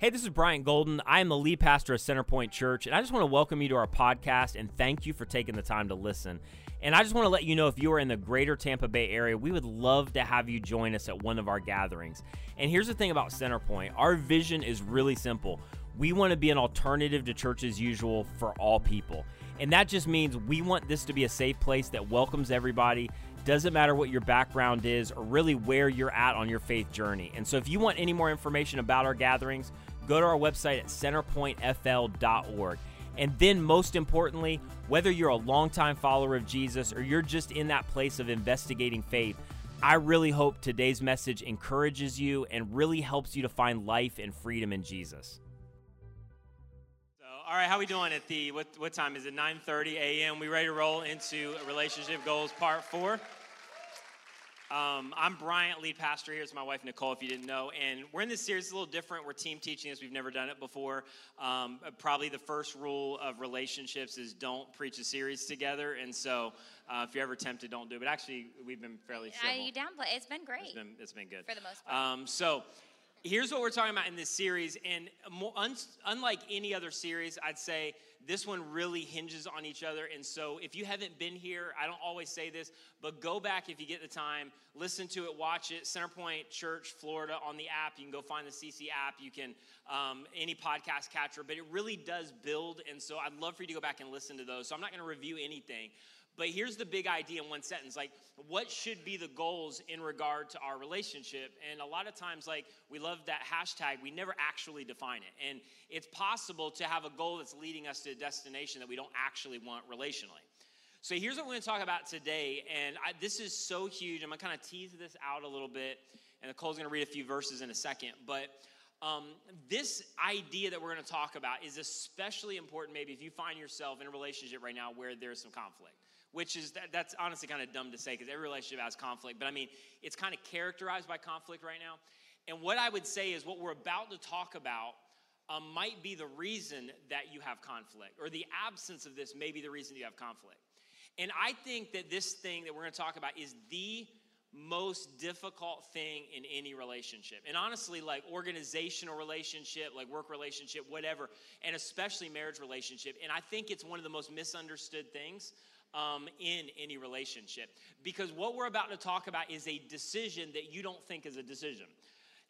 Hey, this is Bryant Golden. I am the lead pastor of Centerpoint Church, and I just want to welcome you to our podcast and thank you for taking the time to listen. And I just want to let you know if you are in the greater Tampa Bay area, we would love to have you join us at one of our gatherings. And here's the thing about Centerpoint our vision is really simple. We want to be an alternative to church as usual for all people. And that just means we want this to be a safe place that welcomes everybody doesn't matter what your background is or really where you're at on your faith journey. And so, if you want any more information about our gatherings, go to our website at centerpointfl.org. And then, most importantly, whether you're a longtime follower of Jesus or you're just in that place of investigating faith, I really hope today's message encourages you and really helps you to find life and freedom in Jesus. So, all right, how we doing at the what what time is it? 9:30 a.m. We ready to roll into relationship goals part 4. Um, I'm Bryant, lead pastor here. It's my wife Nicole, if you didn't know. And we're in this series. It's a little different. We're team teaching this. We've never done it before. Um, probably the first rule of relationships is don't preach a series together. And so, uh, if you're ever tempted, don't do it. But actually, we've been fairly civil. You downplay. It's been great. It's been, it's been good for the most part. Um, so here's what we're talking about in this series and more, un, unlike any other series i'd say this one really hinges on each other and so if you haven't been here i don't always say this but go back if you get the time listen to it watch it centerpoint church florida on the app. You can go find the cc app. You can um, any podcast catcher but it really does build and so i'd love for you to go back and listen to those. So i'm not going to review anything but here's the big idea in one sentence like, what should be the goals in regard to our relationship? And a lot of times, like, we love that hashtag, we never actually define it. And it's possible to have a goal that's leading us to a destination that we don't actually want relationally. So here's what we're going to talk about today. And I, this is so huge. I'm going to kind of tease this out a little bit. And Nicole's going to read a few verses in a second. But um, this idea that we're going to talk about is especially important, maybe if you find yourself in a relationship right now where there's some conflict which is that, that's honestly kind of dumb to say because every relationship has conflict but i mean it's kind of characterized by conflict right now and what i would say is what we're about to talk about um, might be the reason that you have conflict or the absence of this may be the reason you have conflict and i think that this thing that we're going to talk about is the most difficult thing in any relationship. And honestly, like organizational relationship, like work relationship, whatever, and especially marriage relationship. And I think it's one of the most misunderstood things um, in any relationship. Because what we're about to talk about is a decision that you don't think is a decision.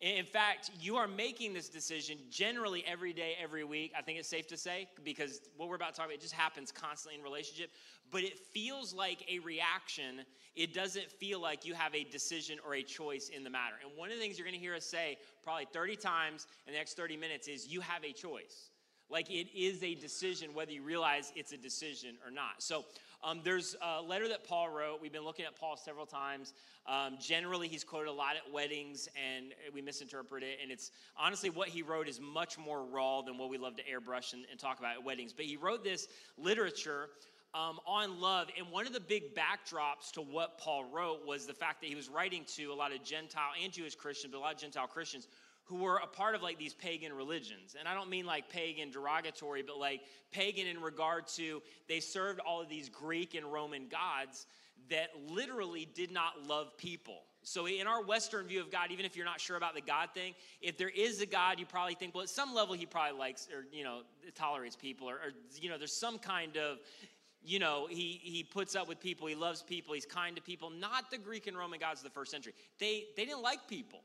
In fact, you are making this decision generally every day, every week. I think it's safe to say, because what we're about to talk about, it just happens constantly in relationship. But it feels like a reaction. It doesn't feel like you have a decision or a choice in the matter. And one of the things you're going to hear us say probably 30 times in the next 30 minutes is you have a choice. Like it is a decision, whether you realize it's a decision or not. So um, there's a letter that Paul wrote. We've been looking at Paul several times. Um, generally, he's quoted a lot at weddings, and we misinterpret it. And it's honestly what he wrote is much more raw than what we love to airbrush and, and talk about at weddings. But he wrote this literature um, on love. And one of the big backdrops to what Paul wrote was the fact that he was writing to a lot of Gentile and Jewish Christians, but a lot of Gentile Christians who were a part of like these pagan religions. And I don't mean like pagan derogatory, but like pagan in regard to they served all of these Greek and Roman gods that literally did not love people. So, in our Western view of God, even if you're not sure about the God thing, if there is a God, you probably think, well, at some level, he probably likes or, you know, tolerates people, or, or you know, there's some kind of you know, he, he puts up with people, he loves people, he's kind to people. Not the Greek and Roman gods of the first century. They, they didn't like people.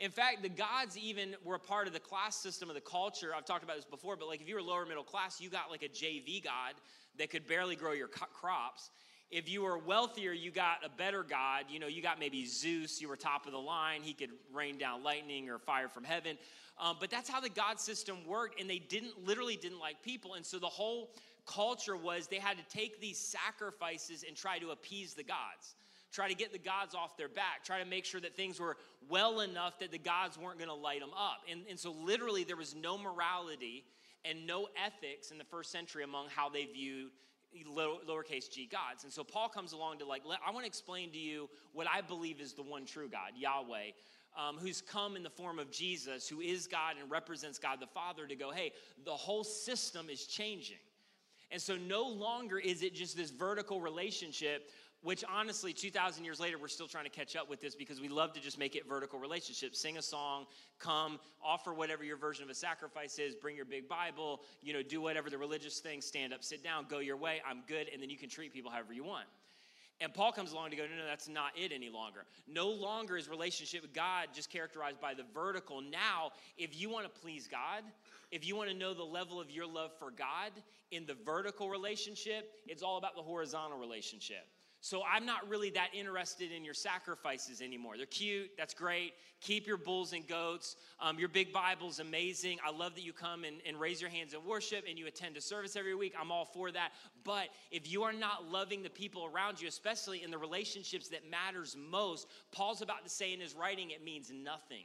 In fact, the gods even were a part of the class system of the culture. I've talked about this before, but like if you were lower middle class, you got like a JV god that could barely grow your crops. If you were wealthier, you got a better god. You know, you got maybe Zeus, you were top of the line. He could rain down lightning or fire from heaven. Um, but that's how the god system worked, and they didn't literally didn't like people. And so the whole culture was they had to take these sacrifices and try to appease the gods try to get the gods off their back, try to make sure that things were well enough that the gods weren't going to light them up. And, and so, literally, there was no morality and no ethics in the first century among how they viewed lowercase g gods. And so, Paul comes along to, like, I want to explain to you what I believe is the one true God, Yahweh. Um, who's come in the form of Jesus, who is God and represents God the Father, to go, hey, the whole system is changing. And so no longer is it just this vertical relationship which honestly 2000 years later we're still trying to catch up with this because we love to just make it vertical relationships sing a song come offer whatever your version of a sacrifice is bring your big bible you know do whatever the religious thing stand up sit down go your way i'm good and then you can treat people however you want and Paul comes along to go, no, no, that's not it any longer. No longer is relationship with God just characterized by the vertical. Now, if you want to please God, if you want to know the level of your love for God in the vertical relationship, it's all about the horizontal relationship. So I'm not really that interested in your sacrifices anymore. They're cute. That's great. Keep your bulls and goats. Um, your big Bible's amazing. I love that you come and, and raise your hands in worship and you attend a service every week. I'm all for that. But if you are not loving the people around you, especially in the relationships that matters most, Paul's about to say in his writing, it means nothing.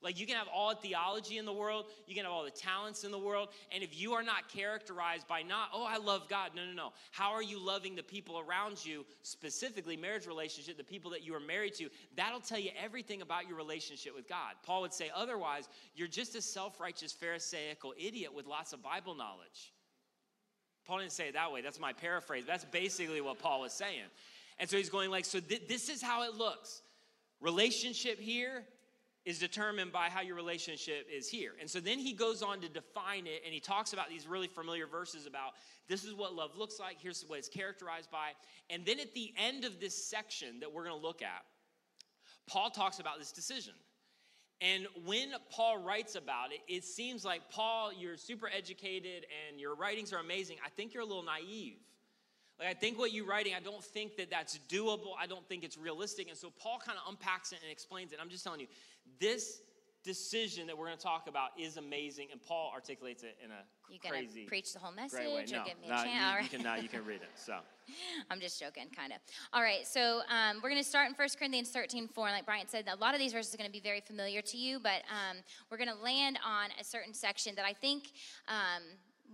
Like you can have all the theology in the world, you can have all the talents in the world, and if you are not characterized by not, oh, I love God. No, no, no. How are you loving the people around you, specifically marriage relationship, the people that you are married to? That'll tell you everything about your relationship with God. Paul would say otherwise, you're just a self-righteous pharisaical idiot with lots of Bible knowledge. Paul didn't say it that way. That's my paraphrase. That's basically what Paul was saying. And so he's going like, so th- this is how it looks. Relationship here, is determined by how your relationship is here. And so then he goes on to define it and he talks about these really familiar verses about this is what love looks like, here's what it's characterized by. And then at the end of this section that we're going to look at, Paul talks about this decision. And when Paul writes about it, it seems like, Paul, you're super educated and your writings are amazing. I think you're a little naive. Like, I think what you're writing, I don't think that that's doable. I don't think it's realistic. And so Paul kind of unpacks it and explains it. I'm just telling you, this decision that we're going to talk about is amazing, and Paul articulates it in a you crazy, preach the whole message, or no, give me no, a chance? You, you, can, no, you can read it. So I'm just joking, kind of. All right, so um, we're going to start in 1 Corinthians 13, 4. And like Bryant said, a lot of these verses are going to be very familiar to you, but um, we're going to land on a certain section that I think. Um,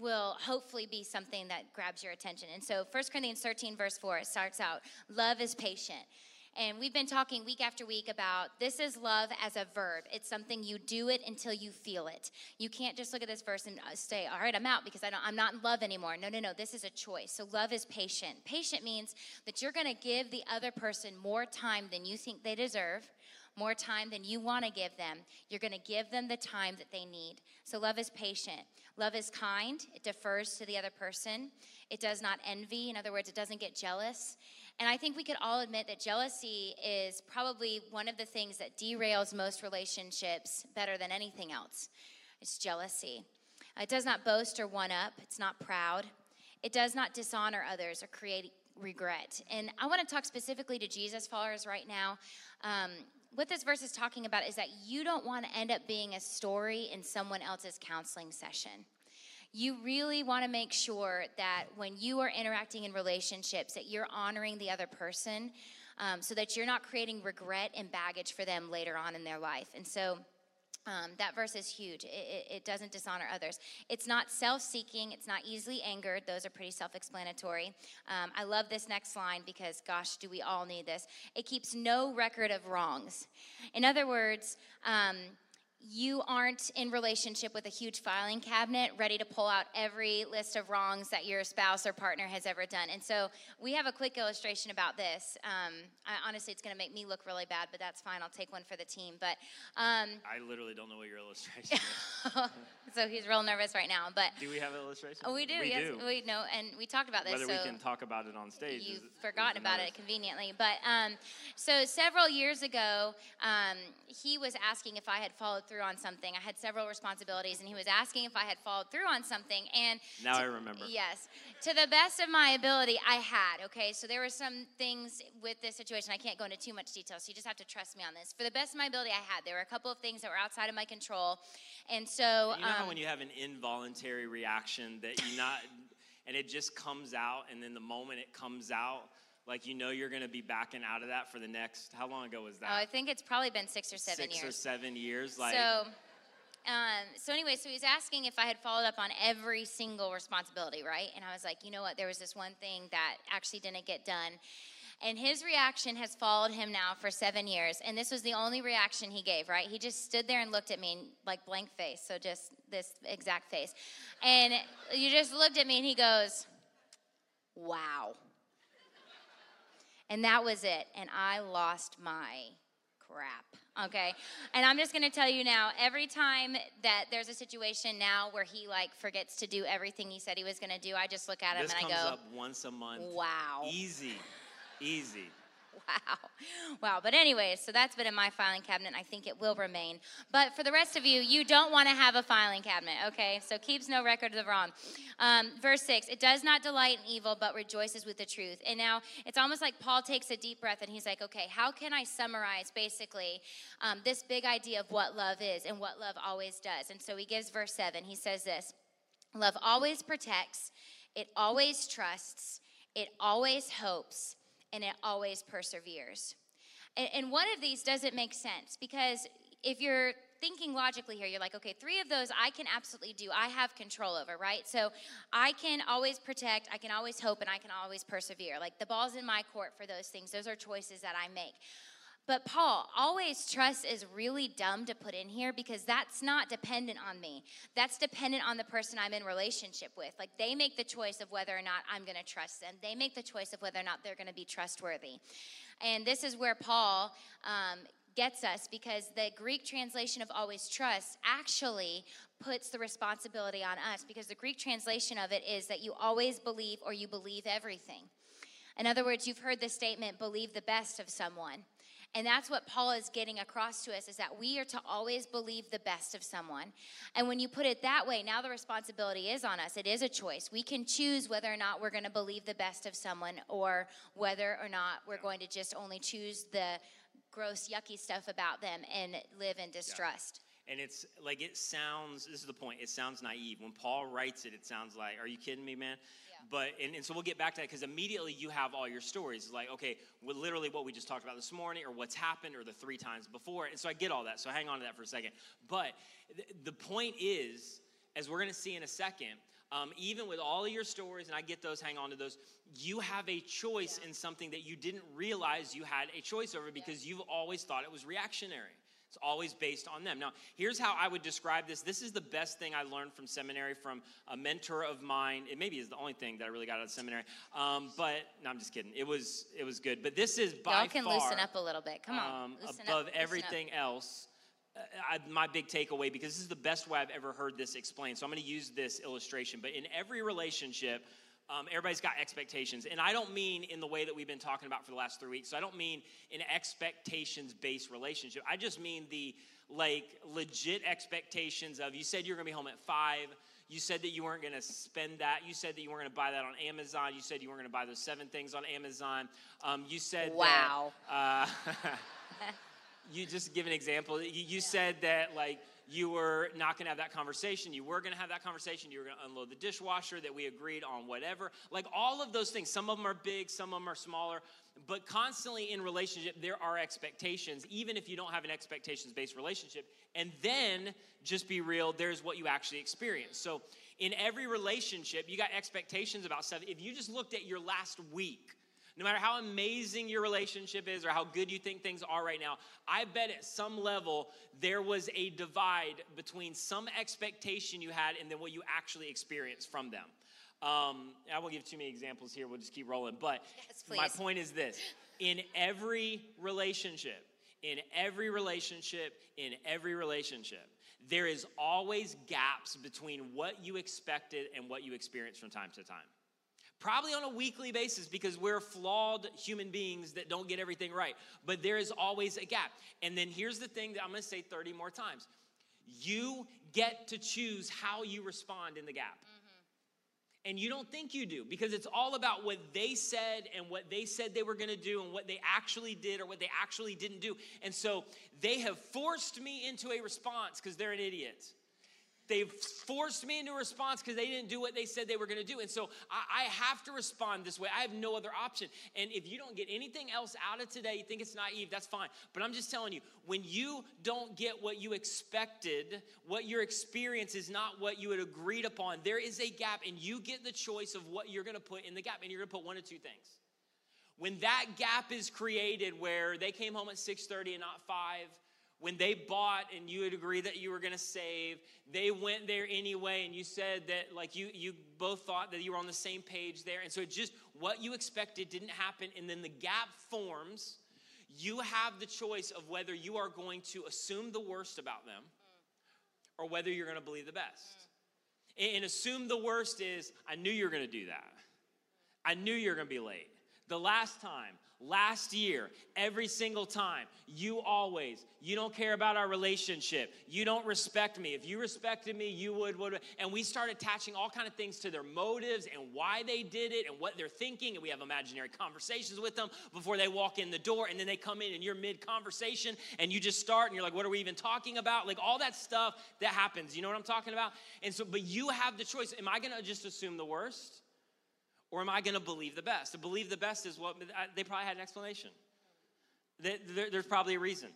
will hopefully be something that grabs your attention. And so 1 Corinthians 13, verse 4, it starts out Love is patient. And we've been talking week after week about this is love as a verb. It's something you do it until you feel it. You can't just look at this verse and uh, say, all right, I'm out because I I'm not in love anymore. No, no, no. This is a choice. So love is patient. Patient means that you're going to give the other person more time than you think they deserve more time than you want to give them. You're going to give them the time that they need. So love is patient. Love is kind. It defers to the other person. It does not envy. In other words, it doesn't get jealous. And I think we could all admit that jealousy is probably one of the things that derails most relationships better than anything else. It's jealousy. It does not boast or one up, it's not proud. It does not dishonor others or create regret. And I want to talk specifically to Jesus followers right now. Um, what this verse is talking about is that you don't want to end up being a story in someone else's counseling session. You really want to make sure that when you are interacting in relationships that you're honoring the other person um, so that you're not creating regret and baggage for them later on in their life. And so um, that verse is huge. It, it, it, doesn't dishonor others. It's not self seeking. It's not easily angered. Those are pretty self explanatory. Um, I love this next line because, gosh, do we all need this? It keeps no record of wrongs. In other words, um, you aren't in relationship with a huge filing cabinet ready to pull out every list of wrongs that your spouse or partner has ever done. And so we have a quick illustration about this. Um, I, honestly it's going to make me look really bad but that's fine. I'll take one for the team. But um, i literally don't know what your illustration is. So he's real nervous right now but do we have an illustration oh, we do we yes. do. we know and we talked about this whether so we can talk about it on stage you've is, forgotten is about it conveniently. But um, so several years ago um, he was asking if i had followed through through on something. I had several responsibilities, and he was asking if I had followed through on something. And now to, I remember. Yes, to the best of my ability, I had. Okay, so there were some things with this situation. I can't go into too much detail, so you just have to trust me on this. For the best of my ability, I had. There were a couple of things that were outside of my control, and so you know um, how when you have an involuntary reaction that you not, and it just comes out, and then the moment it comes out like you know you're going to be backing out of that for the next how long ago was that? Oh i think it's probably been six or seven six years. or seven years like so um, so anyway so he was asking if i had followed up on every single responsibility right? And i was like you know what? There was this one thing that actually didn't get done. And his reaction has followed him now for seven years. And this was the only reaction he gave right? He just stood there and looked at me like blank face. So just this exact face. And you just looked at me and he goes wow And that was it. And I lost my crap. Okay. And I'm just going to tell you now every time that there's a situation now where he like forgets to do everything he said he was going to do, I just look at him This and I comes go, up once a month. wow. Easy. Easy. Wow. Wow. But, anyways, so that's been in my filing cabinet. I think it will remain. But for the rest of you, you don't want to have a filing cabinet, okay? So keeps no record of the wrong. Um, verse 6 It does not delight in evil, but rejoices with the truth. And now it's almost like Paul takes a deep breath and he's like, okay, how can I summarize basically um, this big idea of what love is and what love always does? And so he gives verse 7. He says this Love always protects, it always trusts, it always hopes and it always perseveres. And, and one of these doesn't make sense because if you're thinking logically here, you're like, okay, three of those I can absolutely do. I have control over, right? So I can always protect, I can always hope, and I can always persevere. Like the ball's in my court for those things. Those are choices that I make. But Paul, always trust is really dumb to put in here because that's not dependent on me. That's dependent on the person I'm in relationship with. Like they make the choice of whether or not I'm going to trust them. They make the choice of whether or not they're going to be trustworthy. And this is where Paul um, gets us because the Greek translation of always trust actually puts the responsibility on us because the Greek translation of it is that you always believe or you believe everything. In other words, you've heard the statement, believe the best of someone. And that's what Paul is getting across to us is that we are to always believe the best of someone. And when you put it that way, now the responsibility is on us. It is a choice. We can choose whether or not we're going to believe the best of someone or whether or not we're going to just only choose the gross, yucky stuff about them and live in distrust. And it's like it sounds, this is the point, it sounds naive. When Paul writes it, it sounds like, are you kidding me, man? But, and, and so we'll get back to that because immediately you have all your stories. Like, okay, well, literally what we just talked about this morning or what's happened or the three times before. And so I get all that. So hang on to that for a second. But th- the point is, as we're going to see in a second, um, even with all of your stories, and I get those, hang on to those, you have a choice yeah. in something that you didn't realize you had a choice over because yeah. you've always thought it was reactionary. It's always based on them. Now, here's how I would describe this. This is the best thing I learned from seminary from a mentor of mine. It maybe is the only thing that I really got out of seminary. Um, but no, I'm just kidding. It was it was good. But this is by Y'all can far, loosen up a little bit. Come on. Um, above up, everything else. Uh, I, my big takeaway because this is the best way I've ever heard this explained. So I'm going to use this illustration. But in every relationship, um, everybody's got expectations. And I don't mean in the way that we've been talking about for the last three weeks. So I don't mean an expectations based relationship. I just mean the like legit expectations of you said you're going to be home at five. You said that you weren't going to spend that. You said that you weren't going to buy that on Amazon. You said you weren't going to buy those seven things on Amazon. Um, you said wow. That, uh, you just give an example. You, you yeah. said that like you were not going to have that conversation. You were going to have that conversation. You were going to unload the dishwasher, that we agreed on whatever. Like all of those things. Some of them are big, some of them are smaller. But constantly in relationship, there are expectations, even if you don't have an expectations based relationship. And then just be real, there's what you actually experience. So in every relationship, you got expectations about stuff. If you just looked at your last week, no matter how amazing your relationship is or how good you think things are right now, I bet at some level there was a divide between some expectation you had and then what you actually experienced from them. Um, I won't give too many examples here, we'll just keep rolling. But yes, my point is this in every relationship, in every relationship, in every relationship, there is always gaps between what you expected and what you experience from time to time probably on a weekly basis because we're flawed human beings that don't get everything right. But there is always a gap. And then here's the thing that I'm going to say 30 more times you get to choose how you respond in the gap. Mm-hmm. And you don't think you do because it's all about what they said and what they said they were going to do and what they actually did or what they actually didn't do. And so they have forced me into a response because they're an idiot. They've forced me into a response because they didn't do what they said they were going to do. And so I, I, have to respond this way. I have no other option. And if you don't get anything else out of today, you think it's naive, that's fine. But I'm just telling you, when you don't get what you expected, what your experience is not what you had agreed upon, there is a gap, and you get the choice of what you're going to put in the gap. And you're going to put one of two things. When that gap is created where they came home at 6:30 and not 5, when they bought and you had agreed that you were going to save they went there anyway and you said that like you you both thought that you were on the same page there. And so just what you expected didn't happen and then the gap forms. You have the choice of whether you are going to assume the worst about them or whether you're going to believe the best. And assume the worst is i knew you were going to do that. I knew you were going to be late. The last time last year, every single time. You always, you don't care about our relationship. You don't respect me. If you respected me, you would, would. And we start attaching all kind of things to their motives and why they did it and what they're thinking. And we have imaginary conversations with them before they walk in the door. And then they come in and you're mid conversation and you just start and you're like, what are we even talking about? Like all that stuff that happens. You know what I'm talking about? And so, but you have the choice. Am I going to just assume the worst? Or am I going to believe the best? To believe the best is what they probably had an explanation. There's probably a reason.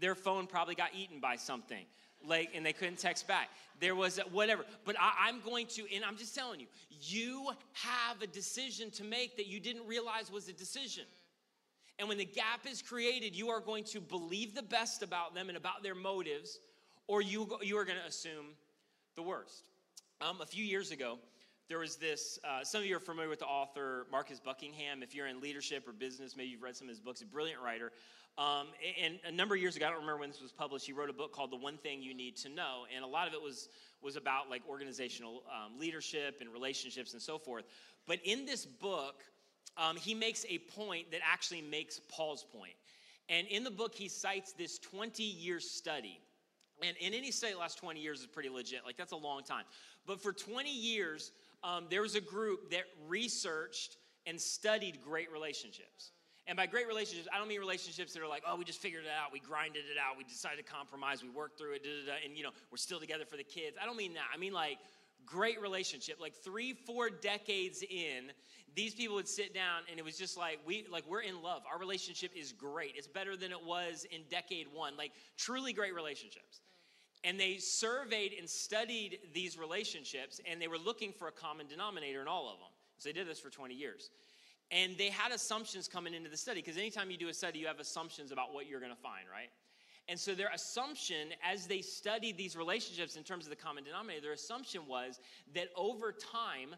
Their phone probably got eaten by something, like, and they couldn't text back. There was whatever. But I, I'm going to, and I'm just telling you, you have a decision to make that you didn't realize was a decision. And when the gap is created, you are going to believe the best about them and about their motives, or you, you are going to assume the worst. Um, a few years ago, there was this, uh, some of you are familiar with the author Marcus Buckingham. If you're in leadership or business, maybe you've read some of his books. A brilliant writer. Um, and a number of years ago, I don't remember when this was published, he wrote a book called The One Thing You Need to Know. And a lot of it was, was about like organizational um, leadership and relationships and so forth. But in this book, um, he makes a point that actually makes Paul's point. And in the book, he cites this 20 year study. And in any state, last 20 years is pretty legit. Like, that's a long time. But for 20 years, um, there was a group that researched and studied great relationships. And by great relationships, I don't mean relationships that are like, oh, we just figured it out, we grinded it out, we decided to compromise, we worked through it, da, da, da, and you know, we're still together for the kids. I don't mean that. I mean like great relationship. Like three, four decades in, these people would sit down and it was just like we like we're in love. Our relationship is great. It's better than it was in decade one. Like truly great relationships. And they surveyed and studied these relationships, and they were looking for a common denominator in all of them. So they did this for 20 years. And they had assumptions coming into the study, because anytime you do a study, you have assumptions about what you're going to find, right? And so their assumption, as they studied these relationships in terms of the common denominator, their assumption was that over time,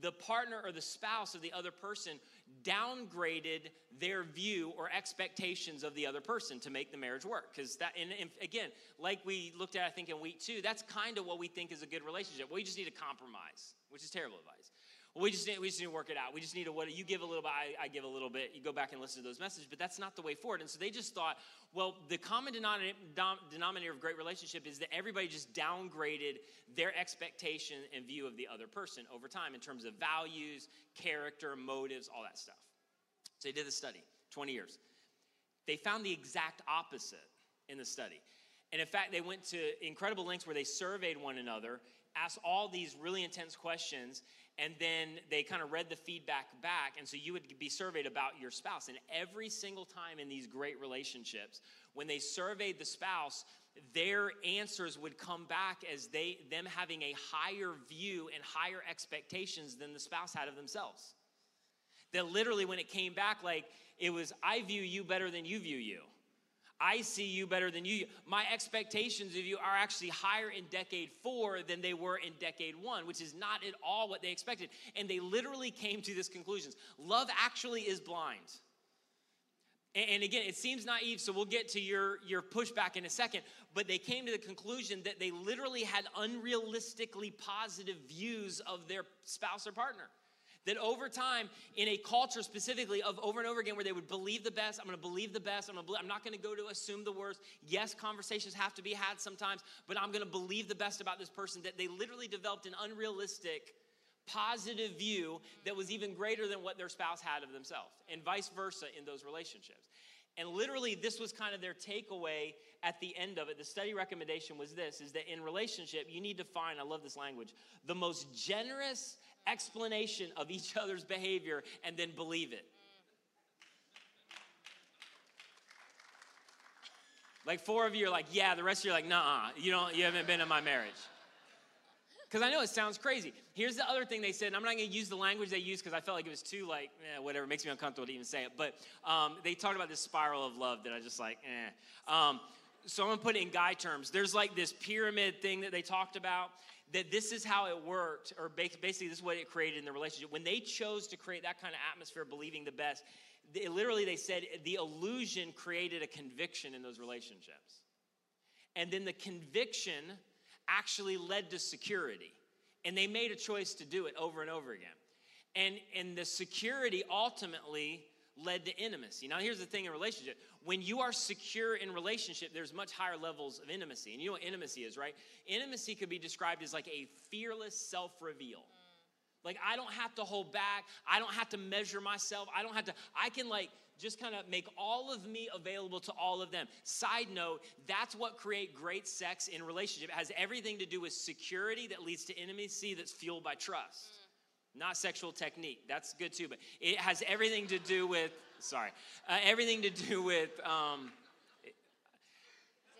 the partner or the spouse of the other person downgraded their view or expectations of the other person to make the marriage work. Because that and, and, again like we looked at i think in week two that's kind of what we think is a good relationship. We just need to compromise which is terrible advice we just need, we just need to work it out. We just need to what you give a little bit, I, I give a little bit. You go back and listen to those messages, but that's not the way forward. And so they just thought, well, the common denominator of great relationship is that everybody just downgraded their expectation and view of the other person over time in terms of values, character, motives, all that stuff. So they did the study, 20 years. They found the exact opposite in the study. And in fact, they went to incredible lengths where they surveyed one another, asked all these really intense questions, and then they kind of read the feedback back and so you would be surveyed about your spouse. And every single time in these great relationships when they surveyed the spouse their answers would come back as they them having a higher view and higher expectations than the spouse had of themselves. That literally when it came back like it was i view you better than you view you I see you better than you. My expectations of you are actually higher in decade four than they were in decade one, which is not at all what they expected. And they literally came to this conclusion love actually is blind. And again, it seems naive, so we'll get to your, your pushback in a second. But they came to the conclusion that they literally had unrealistically positive views of their spouse or partner. That over time, in a culture specifically of over and over again, where they would believe the best, I'm gonna believe the best, I'm, gonna believe, I'm not gonna go to assume the worst. Yes, conversations have to be had sometimes, but I'm gonna believe the best about this person. That they literally developed an unrealistic, positive view that was even greater than what their spouse had of themselves, and vice versa in those relationships. And literally, this was kind of their takeaway at the end of it. The study recommendation was this is that in relationship, you need to find, I love this language, the most generous explanation of each other's behavior and then believe it. Like four of you are like, yeah, the rest of you are like, nah, you don't, you haven't been in my marriage. Because I know it sounds crazy. Here's the other thing they said, and I'm not to use the language they used because I felt like it was too like eh, whatever. It makes me uncomfortable to even say it. But um, they talked about this spiral of love that I just like, eh. Um, so I'm gonna put it in guy terms. There's like this pyramid thing that they talked about. That this is how it worked, or basically this is what it created in the relationship. When they chose to create that kind of atmosphere, believing the best, they, literally they said the illusion created a conviction in those relationships, and then the conviction actually led to security, and they made a choice to do it over and over again, and and the security ultimately led to intimacy. Now, here's the thing in relationship when you are secure in relationship, there's much higher levels of intimacy. And you know what intimacy is, right? Intimacy could be described as like a fearless self reveal. Like, I don't have to hold back. I don't have to measure myself. I don't have to, I can like just kind of make all of me available to all of them. Side note, that's what create great sex in relationship. It has everything to do with security that leads to intimacy that's fueled by trust not sexual technique. That's good too, but it has everything to do with, sorry, uh, everything to do with, um,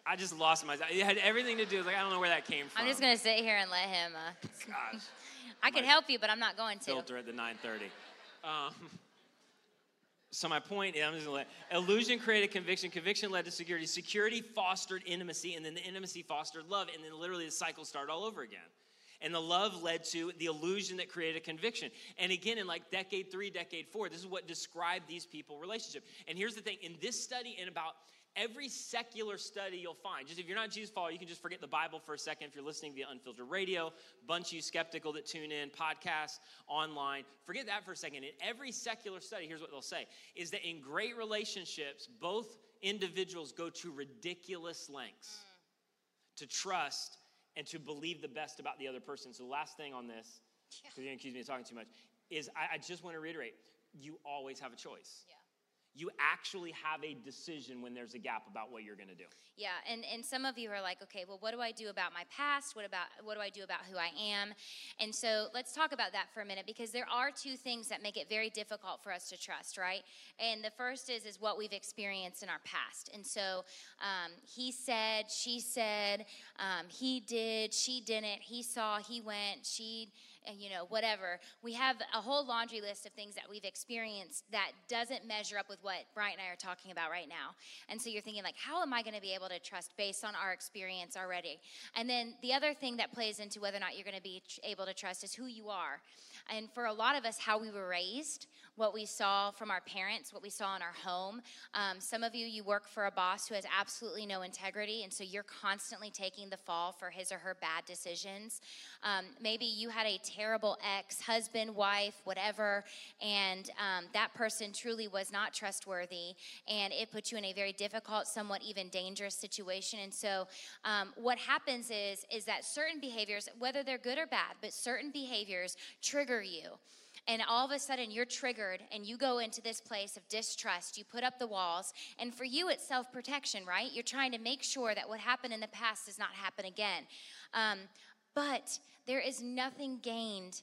I just lost my, it had everything to do with, like, I don't know where that came from. I'm just going to sit here and let him, uh, Gosh. I could help you, but I'm not going to. Filter at the 930. Um, so my point is, I'm just gonna let, illusion created conviction, conviction led to security, security fostered intimacy, and then the intimacy fostered love, and then literally the cycle started all over again. And the love led to the illusion that created a conviction. And again, in like decade three, decade four, this is what described these people relationship. And here's the thing in this study, in about every secular study you'll find, just if you're not Jesus follower, you can just forget the Bible for a second. If you're listening via unfiltered radio, bunch of you skeptical that tune in, podcasts, online, forget that for a second. In every secular study, here's what they'll say is that in great relationships, both individuals go to ridiculous lengths mm. to trust and to believe the best about the other person. So, the last thing on this, because yeah. you're accuse me of talking too much, is I, I, just want to reiterate you always have a choice. Yeah you actually have a decision when there's a gap about what you're going to do. Yeah, and and some of you are like, okay, well, what do I do about my past? What about what do I do about who I am? And so let's talk about that for a minute because there are two things that make it very difficult for us to trust, right? And the first is is what we've experienced in our past. And so um, he said, she said, um, he did, she didn't, he saw, he went, she you know, whatever. We have a whole laundry list of things that we've experienced that doesn't measure up with what Bryant and I are talking about right now. And so you're thinking, like, how am I going to be able to trust based on our experience already? And then the other thing that plays into whether or not you're going to be able to trust is who you are. And for a lot of us, how we were raised, what we saw from our parents, what we saw in our home. Um, some of you, you work for a boss who has absolutely no integrity, and so you're constantly taking the fall for his or her bad decisions. Um, maybe you had a terrible ex, husband, wife, whatever, and um, that person truly was not trustworthy, and it put you in a very difficult, somewhat even dangerous situation. And so, um, what happens is is that certain behaviors, whether they're good or bad, but certain behaviors trigger you and all of a sudden you're triggered and you go into this place of distrust. You put up the walls, and for you, it's self protection, right? You're trying to make sure that what happened in the past does not happen again. Um, but there is nothing gained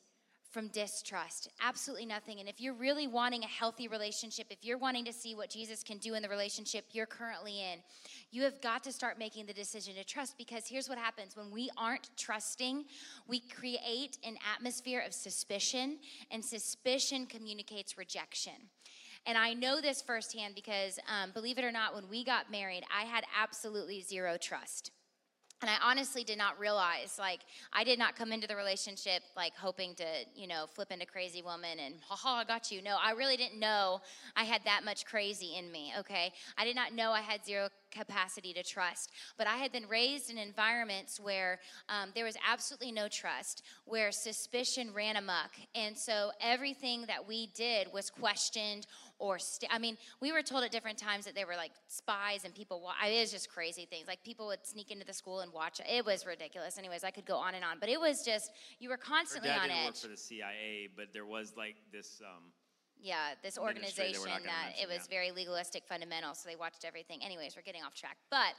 from distrust. Absolutely nothing. And if you're really wanting a healthy relationship, if you're wanting to see what Jesus can do in the relationship you're currently in, you have got to start making the decision to trust because here's what happens when we aren't trusting, we create an atmosphere of suspicion, and suspicion communicates rejection. And I know this firsthand because, um, believe it or not, when we got married, I had absolutely zero trust. And I honestly did not realize, like, I did not come into the relationship, like, hoping to, you know, flip into crazy woman and, haha, I got you. No, I really didn't know I had that much crazy in me, okay? I did not know I had zero capacity to trust. But I had been raised in environments where um, there was absolutely no trust, where suspicion ran amok. And so everything that we did was questioned or st- I mean, we were told at different times that they were like spies and people. Wa- it was just crazy things. Like people would sneak into the school and watch. It was ridiculous. Anyways, I could go on and on, but it was just you were constantly Her dad on didn't edge. work for the CIA, but there was like this. Um, yeah, this organization that mention, it was yeah. very legalistic fundamental, so they watched everything. Anyways, we're getting off track. But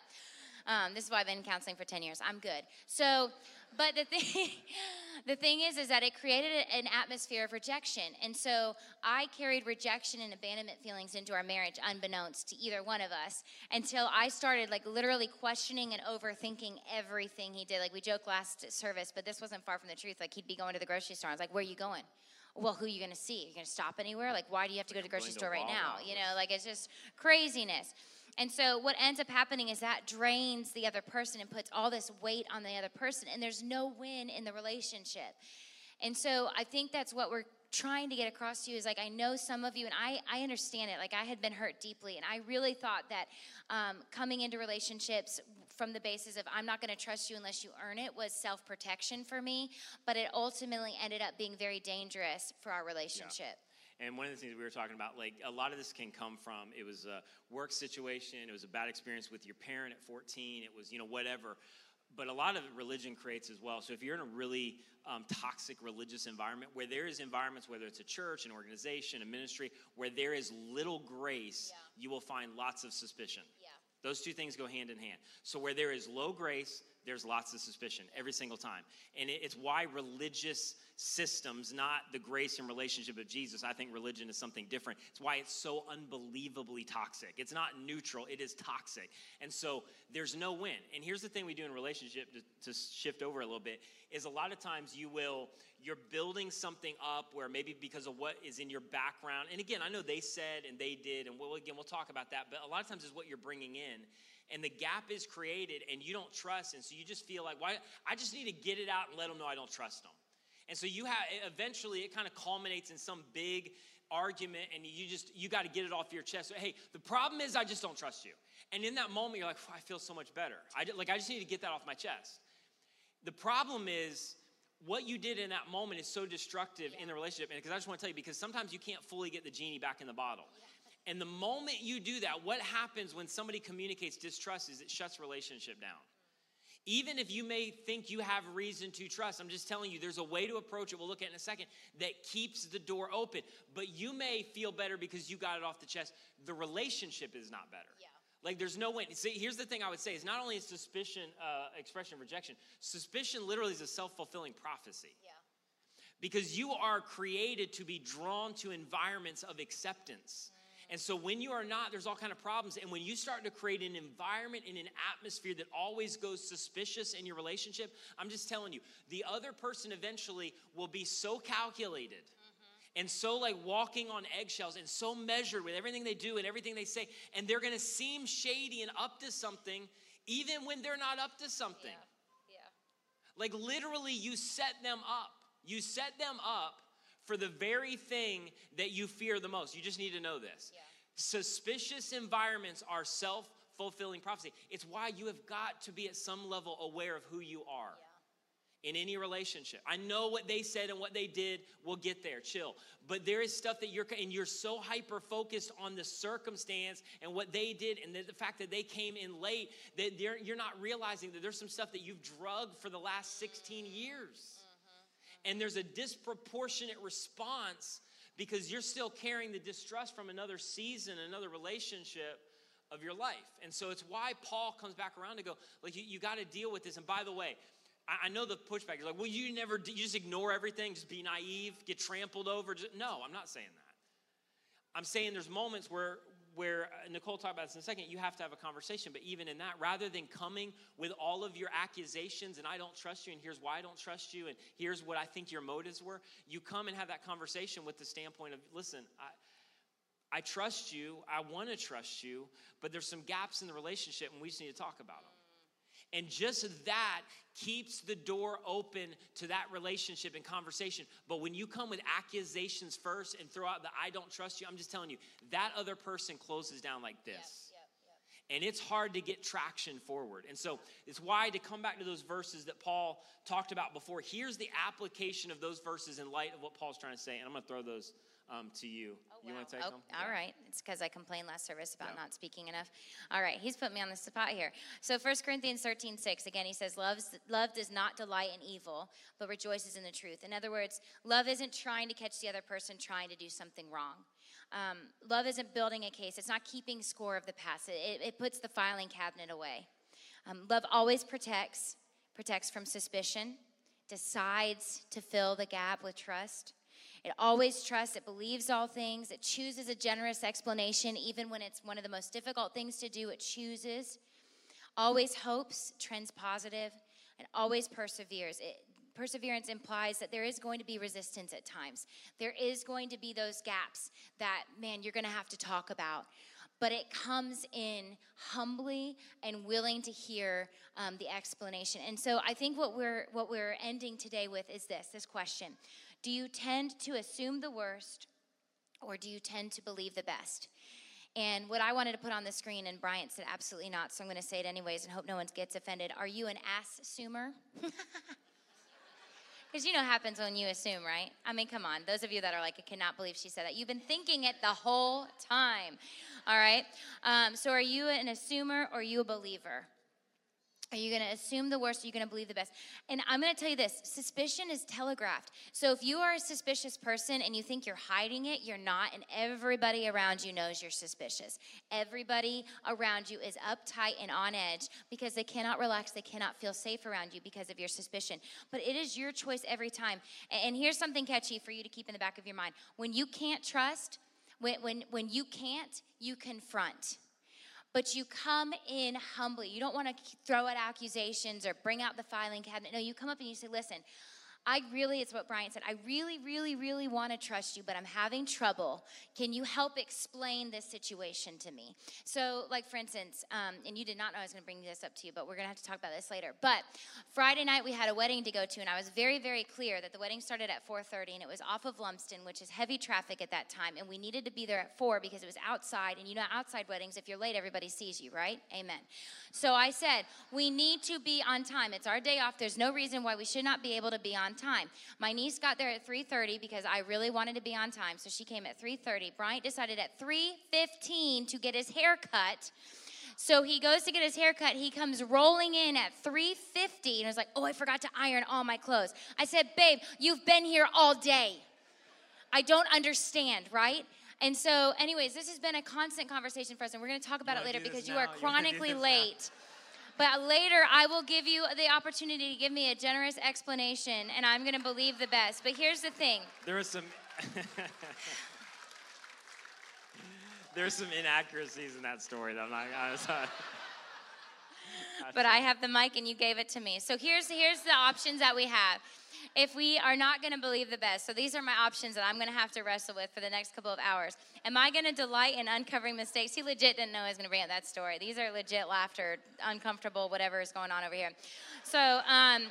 um, this is why I've been counseling for 10 years. I'm good. So, but the thing, the thing is, is that it created an atmosphere of rejection. And so I carried rejection and abandonment feelings into our marriage, unbeknownst to either one of us, until I started like literally questioning and overthinking everything he did. Like we joked last service, but this wasn't far from the truth. Like he'd be going to the grocery store. I was like, where are you going? well, who are you going to see? You're going to stop anywhere? Like, why do you have to go to the grocery store right now? You know, like it's just craziness. And so what ends up happening is that drains the other person and puts all this weight on the other person, and there's no win in the relationship. And so I think that's what we're trying to get across to you is like I know some of you, and I I understand it. Like I had been hurt deeply, and I really thought that um, coming into relationships from the basis of I'm not going to trust you unless you earn it was self protection for me. But it ultimately ended up being very dangerous for our relationship. And one of the things we were talking about, like a lot of this can come from it was a work situation, it was a bad experience with your parent at 14, it was, you know, whatever. But a lot of religion creates as well. So if you're in a really um, toxic religious environment where there is environments, whether it's a church, an organization, a ministry, where there is little grace, yeah. you will find lots of suspicion. Yeah. Those two things go hand in hand. So where there is low grace, there's lots of suspicion every single time. And it's why religious systems, not the grace and relationship of Jesus, I think religion is something different. It's why it's so unbelievably toxic. It's not neutral, it is toxic. And so there's no win. And here's the thing we do in relationship to, to shift over a little bit is a lot of times you will you're building something up where maybe because of what is in your background and again i know they said and they did and we'll again we'll talk about that but a lot of times is what you're bringing in and the gap is created and you don't trust and so you just feel like why i just need to get it out and let them know i don't trust them and so you have eventually it kind of culminates in some big argument and you just you got to get it off your chest. Hey the problem is i just don't trust you. And in that moment you're like i feel so much better. I like i just need to get that off my chest. The problem is what you did in that moment is so destructive in the relationship and because i just want to tell you because sometimes you can't fully get the genie back in the bottle and the moment you do that, what happens when somebody communicates distrust is it shuts relationship down. Even if you may think you have reason to trust, I'm just telling you, there's a way to approach it, we'll look at in a second, that keeps the door open. But you may feel better because you got it off the chest. The relationship is not better. Yeah. Like there's no way. See, here's the thing I would say is not only is suspicion uh, expression of rejection, suspicion literally is a self-fulfilling prophecy. Yeah. Because you are created to be drawn to environments of acceptance. And so when you are not, there's all kind of problems. And when you start to create an environment and an atmosphere that always goes suspicious in your relationship, I'm just telling you, the other person eventually will be so calculated mm-hmm. and so like walking on eggshells and so measured with everything they do and everything they say, and they're gonna seem shady and up to something, even when they're not up to something. Yeah. yeah. Like literally, you set them up. You set them up for the very thing that you fear the most. You just need to know this. Yeah. Suspicious environments are self fulfilling prophecy. It's why you have got to be at some level aware of who you are. Yeah in any relationship. I know what they said and what they did. We'll get there. Chill. But there is stuff that you're and you're so hyper focused on the circumstance and what they did and the, the fact that they came in late that you're not realizing that there's some stuff that you've drugged for the last 16 years and there's a disproportionate response because you're still carrying the distrust from another season, another relationship of your life. And so it's why Paul comes back around to go, like, you, you got to deal with this. And by the way, I, I know the pushback is like, well, you never, you just ignore everything, just be naive, get trampled over. Just, no, I'm not saying that. I'm saying there's moments where where uh, Nicole talked about this in a second, you have to have a conversation. But even in that, rather than coming with all of your accusations and I don't trust you, and here's why I don't trust you, and here's what I think your motives were, you come and have that conversation with the standpoint of, listen, I, I trust you, I want to trust you, but there's some gaps in the relationship, and we just need to talk about them. And just that keeps the door open to that relationship and conversation. But when you come with accusations first and throw out the I don't trust you, I'm just telling you, that other person closes down like this. Yep, yep, yep. And it's hard to get traction forward. And so it's why to come back to those verses that Paul talked about before, here's the application of those verses in light of what Paul's trying to say. And I'm going to throw those um, to you. Oh, wow. You want to take oh, them? All yeah. right. It's because I complained last service about yeah. not speaking enough. All right. He's put me on the spot here. So 1 Corinthians 13, 6, again, he says, Love's, Love does not delight in evil, but rejoices in the truth. In other words, love isn't trying to catch the other person trying to do something wrong. Um, love isn't building a case, it's not keeping score of the past, it, it puts the filing cabinet away. Um, love always protects, protects from suspicion, decides to fill the gap with trust. It always trusts, it believes all things, it chooses a generous explanation, even when it's one of the most difficult things to do, it chooses. Always hopes, trends positive, and always perseveres. It, perseverance implies that there is going to be resistance at times. There is going to be those gaps that, man, you're going to have to talk about. but it comes in humbly and willing to hear um, the explanation. And so I think what we're what we're ending today with is this this question: Do you tend to assume the worst, or do you tend to believe the best? And what I wanted to put on the screen, and Bryant said absolutely not, so I'm going to say it anyways and hope no one gets offended. Are you an ass assumer? Because you know what happens when you assume, right? I mean, come on. Those of you that are like, I cannot believe she said that. You've been thinking it the whole time. All right? Um, so are you an assumer or are you a believer? Are you going to assume the worst? Are you going to believe the best? And I'm going to tell you this suspicion is telegraphed. So if you are a suspicious person and you think you're hiding it, you're not. And everybody around you knows you're suspicious. Everybody around you is uptight and on edge because they cannot relax. They cannot feel safe around you because of your suspicion. But it is your choice every time. And here's something catchy for you to keep in the back of your mind when you can't trust, when, when, when you can't, you confront but you come in humbly. You don't want to throw out accusations or bring out the filing cabinet. No, you come up and you say, listen, I really, it's what Bryant said, I really, really, really want to trust you, but I'm having trouble. Can you help explain this situation to me? So, like for instance, um, and you did not know I was going to bring this up to you, but we're going to have to talk about this later. But Friday night we had a wedding to go to, and I was very, very clear that the wedding started at 4:30, and it was off of Lumsden, which is heavy traffic at that time, and we needed to be there at four because it was outside. And you know, outside weddings, if you're late, everybody sees you, right? Amen. So I said we need to be on time. It's our day off. There's no reason why we should not be able to be on time. My niece got there at 3:30 because I really wanted to be on time, so she came at 3:30. Bryant decided at 3:15 to get his hair cut. So he goes to get his hair cut. He comes rolling in at 3:50 and was like, "Oh, I forgot to iron all my clothes." I said, "Babe, you've been here all day. I don't understand, right?" And so, anyways, this has been a constant conversation for us, and we're going to talk about it later because you are chronically late. But later, I will give you the opportunity to give me a generous explanation, and I'm going to believe the best. But here's the thing there was some. There's some inaccuracies in that story that I'm not. I was, uh, but I have the mic and you gave it to me. So here's here's the options that we have if we are not going to believe the best. So these are my options that I'm going to have to wrestle with for the next couple of hours. Am I going to delight in uncovering mistakes? He legit didn't know I was going to bring up that story. These are legit laughter, uncomfortable, whatever is going on over here. So, um,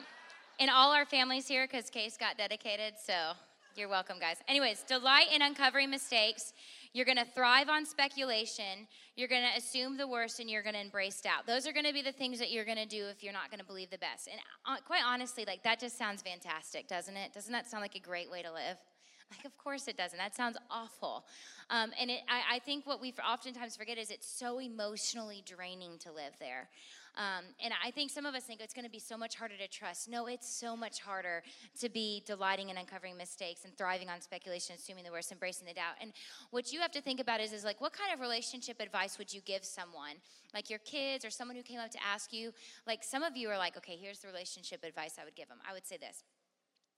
in all our families here, because Case got dedicated, so you're welcome, guys. Anyways, delight in uncovering mistakes. You're going to thrive on speculation. You're going to assume the worst and you're going to embrace doubt. Those are going to be the things that you're going to do if you're not going to believe the best. And uh, quite honestly, like that just sounds fantastic, doesn't it? Doesn't that sound like a great way to live? Like, of course it doesn't. That sounds awful. Um, and it, I, I, think what we oftentimes forget is it's so emotionally draining to live there. Um, and I think some of us think it's going to be so much harder to trust. No, it's so much harder to be delighting in uncovering mistakes and thriving on speculation, assuming the worst, embracing the doubt. And what you have to think about is, is like, what kind of relationship advice would you give someone, like your kids or someone who came up to ask you? Like, some of you are like, okay, here's the relationship advice I would give them. I would say this.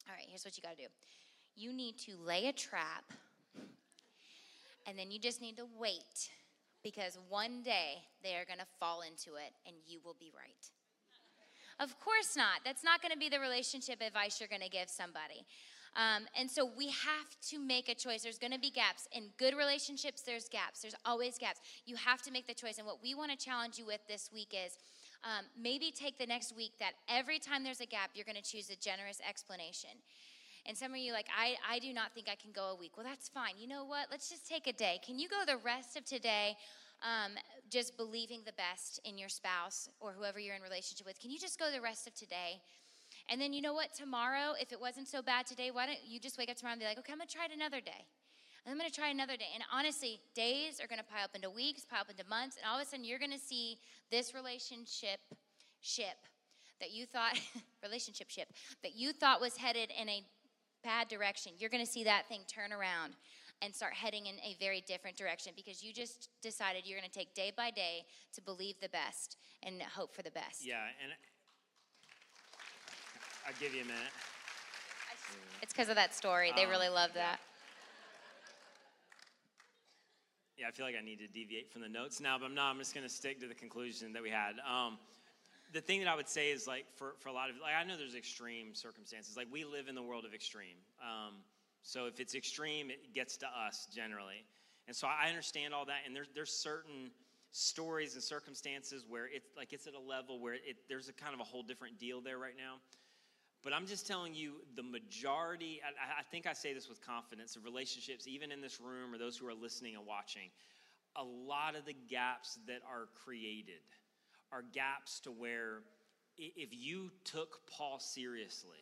All right, here's what you got to do. You need to lay a trap, and then you just need to wait because one day they are going to fall into it and you will be right. Of course not. That's not going to be the relationship advice you're going to give somebody. Um, and so we have to make a choice. There's going to be gaps. In good relationships, there's gaps. There's always gaps. You have to make the choice. And what we want to challenge you with this week is um, maybe take the next week that every time there's a gap, you're going to choose a generous explanation. And some of you like, I, I do not think I can go a week. Well, that's fine. You know what? Let's just take a day. Can you go the rest of today um, just believing the best in your spouse or whoever you're in relationship with? Can you just go the rest of today? And then you know what? Tomorrow, if it wasn't so bad today, why don't you just wake up tomorrow and be like, okay, I'm gonna try it another day. I'm gonna try another day. And honestly, days are gonna pile up into weeks, pile up into months, and all of a sudden you're gonna see this relationship ship that you thought relationship ship that you thought was headed in a bad direction, you're going to see that thing turn around and start heading in a very different direction because you just decided you're going to take day by day to believe the best and hope for the best. Yeah, and I'll give you a minute. It's because of that story. They um, really love that. Yeah, I feel like I need to deviate from the notes now, but I'm not. I'm just going to stick to the conclusion that we had. Um, the thing that I would say is like for, for a lot of like I know there's extreme circumstances. Like we live in the world of extreme. Um, so if it's extreme, it gets to us generally. And so I understand all that. And there's, there's certain stories and circumstances where it's like it's at a level where it, there's a kind of a whole different deal there right now. But I'm just telling you, the majority, I, I think I say this with confidence, of relationships, even in this room or those who are listening and watching, a lot of the gaps that are created are gaps to where if you took Paul seriously,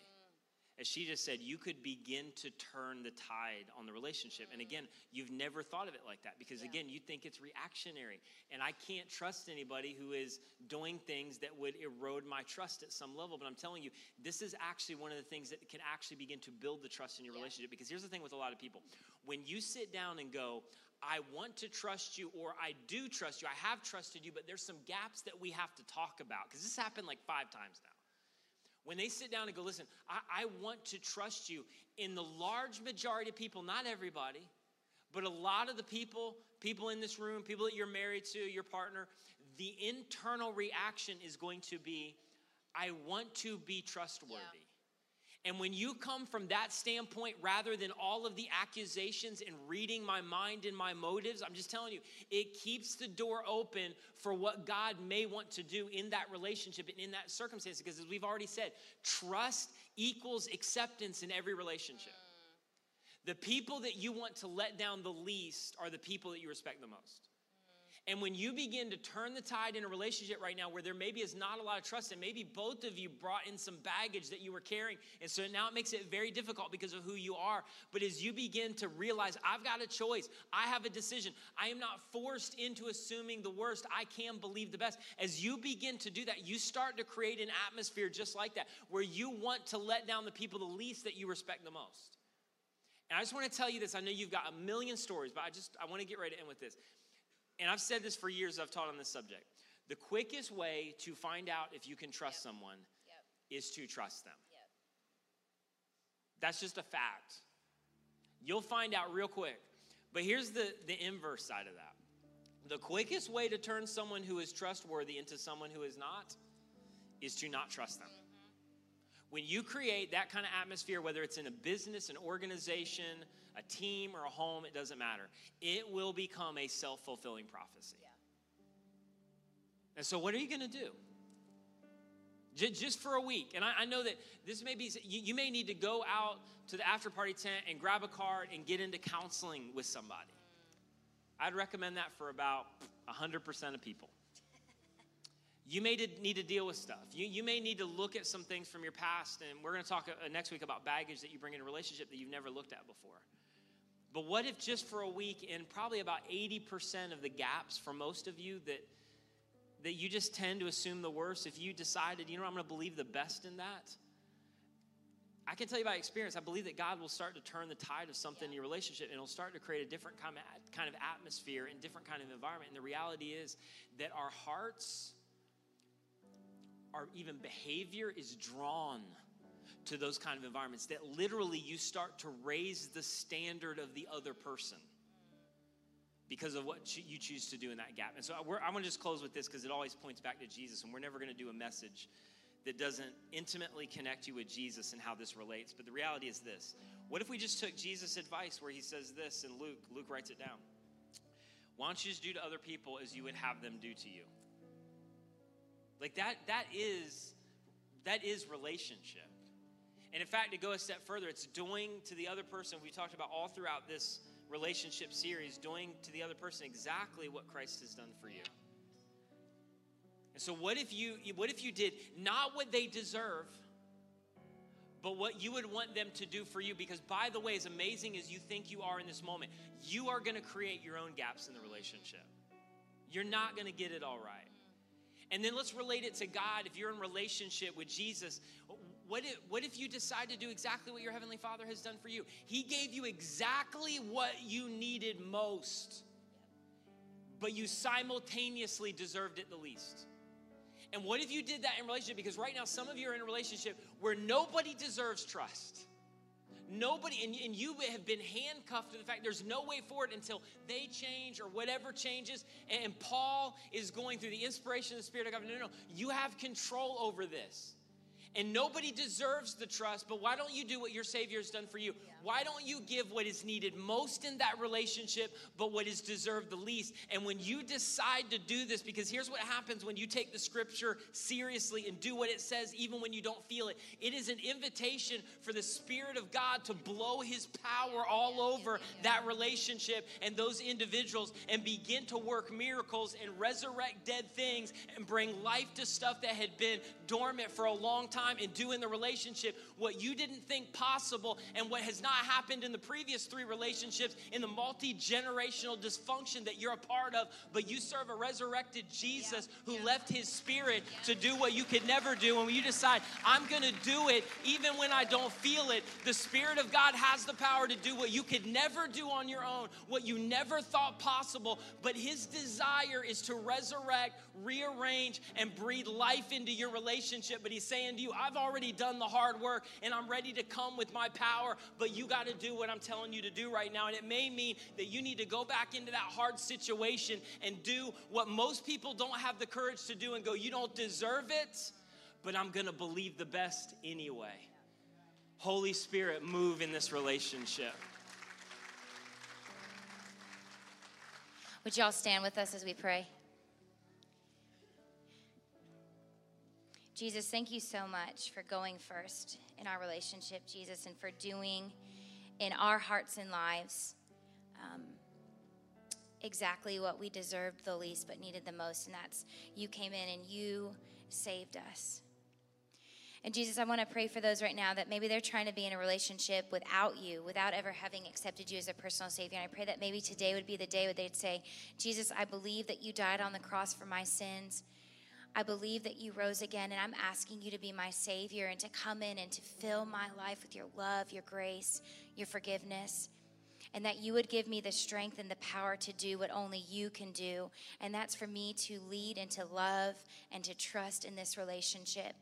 as she just said, you could begin to turn the tide on the relationship. And again, you've never thought of it like that because, yeah. again, you think it's reactionary. And I can't trust anybody who is doing things that would erode my trust at some level. But I'm telling you, this is actually one of the things that can actually begin to build the trust in your yeah. relationship. Because here's the thing with a lot of people when you sit down and go, I want to trust you, or I do trust you, I have trusted you, but there's some gaps that we have to talk about. Because this happened like five times now when they sit down and go, listen, I, I, want to trust you, in the large majority of people, not everybody, but a lot of the people, people in this room, people that you're married to, your partner, the internal reaction is going to be, I want to be trustworthy. Yeah. And when you come from that standpoint, rather than all of the accusations and reading my mind and my motives, I'm just telling you, it keeps the door open for what God may want to do in that relationship and in that circumstance. Because as we've already said, trust equals acceptance in every relationship. Mm. The people that you want to let down the least are the people that you respect the most. And when you begin to turn the tide in a relationship right now where there maybe is not a lot of trust, and maybe both of you brought in some baggage that you were carrying, and so now it makes it very difficult because of who you are. But as you begin to realize, I've got a choice, I have a decision, I am not forced into assuming the worst, I can believe the best. As you begin to do that, you start to create an atmosphere just like that where you want to let down the people the least that you respect the most. And I just want to tell you this. I know you've got a million stories, but I just I want to get to end with this and I've said this for years, I've taught on this subject. The quickest way to find out if you can trust yep. someone yep. is to trust them. Yep. That's just a fact. You'll find out real quick. But here's the, the inverse side of that the quickest way to turn someone who is trustworthy into someone who is not is to not trust them. Mm-hmm. When you create that kind of atmosphere, whether it's in a business, an organization, a team or a home, it doesn't matter. It will become a self fulfilling prophecy. Yeah. And so, what are you going to do? Just for a week. And I, know that this may be, you, may need to go out to the after party tent and grab a card and get into counseling with somebody. I'd recommend that for about 100% of people. You may need to deal with stuff. You, you may need to look at some things from your past, and we're going to talk uh, next week about baggage that you bring in a relationship that you've never looked at before. But what if just for a week, in probably about 80% of the gaps for most of you that that you just tend to assume the worst, if you decided, you know, I'm going to believe the best in that, I can tell you by experience, I believe that God will start to turn the tide of something yeah. in your relationship and it'll start to create a different kind of, kind of atmosphere and different kind of environment. And the reality is that our hearts, our even behavior is drawn to those kind of environments that literally you start to raise the standard of the other person because of what you choose to do in that gap. And so uh, I'm going to just close with this because it always points back to Jesus, and we're never going to do a message that doesn't intimately connect you with Jesus and how this relates. But the reality is this what if we just took Jesus' advice where he says this in Luke? Luke writes it down. Why don't you just do to other people as you would have them do to you? Like that, that is that is relationship. And in fact, to go a step further, it's doing to the other person, we talked about all throughout this relationship series, doing to the other person exactly what Christ has done for you. And so what if you what if you did not what they deserve, but what you would want them to do for you because by the way, as amazing as you think you are in this moment, you are going to create your own gaps in the relationship. You're not going to get it all right. And then let's relate it to God. If you're in relationship with Jesus, what if, what if you decide to do exactly what your Heavenly Father has done for you? He gave you exactly what you needed most, but you simultaneously deserved it the least. And what if you did that in relationship? Because right now, some of you are in a relationship where nobody deserves trust. Nobody, and, and you have been handcuffed to the fact there's no way forward until they change or whatever changes. And Paul is going through the inspiration of the Spirit of God. No, no, no. You have control over this. And nobody deserves the trust, but why don't you do what your Savior has done for you? Why don't you give what is needed most in that relationship, but what is deserved the least? And when you decide to do this, because here's what happens when you take the scripture seriously and do what it says, even when you don't feel it, it is an invitation for the Spirit of God to blow His power all over that relationship and those individuals and begin to work miracles and resurrect dead things and bring life to stuff that had been dormant for a long time and do in the relationship what you didn't think possible and what has not happened in the previous three relationships in the multi generational dysfunction that you're a part of. But you serve a resurrected Jesus yeah. who yeah. left his spirit yeah. to do what you could never do. And when you decide, I'm going to do it even when I don't feel it, the Spirit of God has the power to do what you could never do on your own, what you never thought possible. But his desire is to resurrect, rearrange, and breathe life into your relationship. But he's saying to you, I've already done the hard work and I'm ready to come with my power, but you got to do what I'm telling you to do right now. And it may mean that you need to go back into that hard situation and do what most people don't have the courage to do and go, You don't deserve it, but I'm going to believe the best anyway. Holy Spirit, move in this relationship. Would y'all stand with us as we pray? Jesus, thank you so much for going first in our relationship, Jesus, and for doing in our hearts and lives um, exactly what we deserved the least but needed the most. And that's you came in and you saved us. And Jesus, I want to pray for those right now that maybe they're trying to be in a relationship without you, without ever having accepted you as a personal Savior. And I pray that maybe today would be the day where they'd say, Jesus, I believe that you died on the cross for my sins. I believe that you rose again, and I'm asking you to be my Savior and to come in and to fill my life with your love, your grace, your forgiveness, and that you would give me the strength and the power to do what only you can do. And that's for me to lead and to love and to trust in this relationship.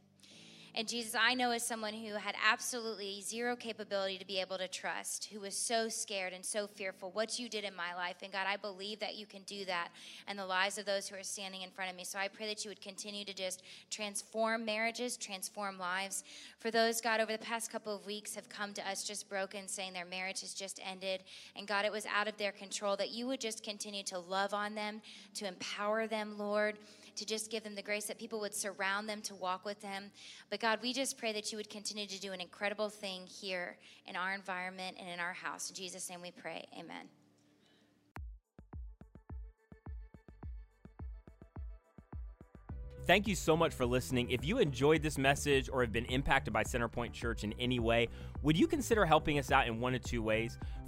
And Jesus, I know as someone who had absolutely zero capability to be able to trust, who was so scared and so fearful, what you did in my life. And God, I believe that you can do that and the lives of those who are standing in front of me. So I pray that you would continue to just transform marriages, transform lives. For those, God, over the past couple of weeks have come to us just broken, saying their marriage has just ended. And God, it was out of their control, that you would just continue to love on them, to empower them, Lord to just give them the grace that people would surround them to walk with them. But God, we just pray that you would continue to do an incredible thing here in our environment and in our house. In Jesus' name we pray. Amen. Thank you so much for listening. If you enjoyed this message or have been impacted by Centerpoint Church in any way, would you consider helping us out in one of two ways?